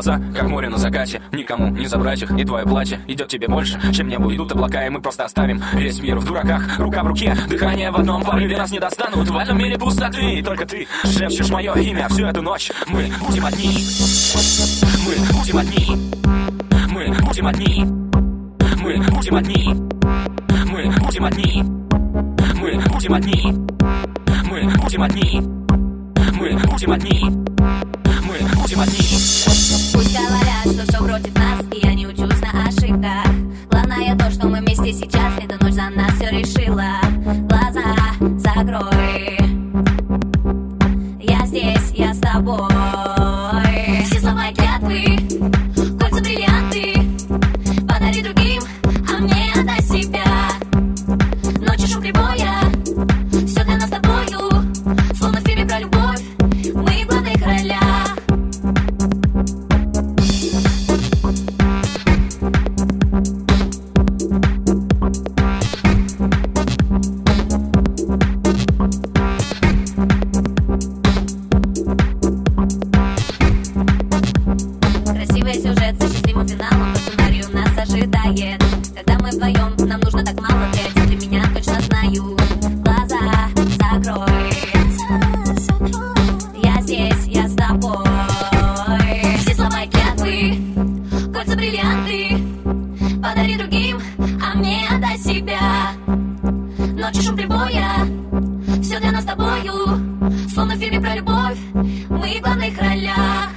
глаза, как море на закате. Никому не забрать их, и твое платье идет тебе больше Чем небу идут облака, и мы просто оставим Весь мир в дураках, рука в руке Дыхание в одном порыве нас не достанут. В этом мире пустоты, и только ты Шепчешь мое имя всю эту ночь. Мы будем одни. Мы будем одни. Мы будем одни. Мы будем одни. Мы будем одни. Мы будем одни. Мы будем одни. Мы будем одни. Мы будем одни Пусть говорят, что все против нас И я не учусь на ошибках. Главное то, что мы вместе сейчас Эта ночь за нас все решила. Глаза закрой надоед Когда мы вдвоем, нам нужно так мало лет. Для меня точно знаю. Глаза закрой. Я здесь, я с тобой. Все слова кеты, кольца бриллианты. Подари другим, а мне отдай себя. Ночи шум прибоя Все для нас с тобою. Словно в фильме про любовь Мы в главных ролях.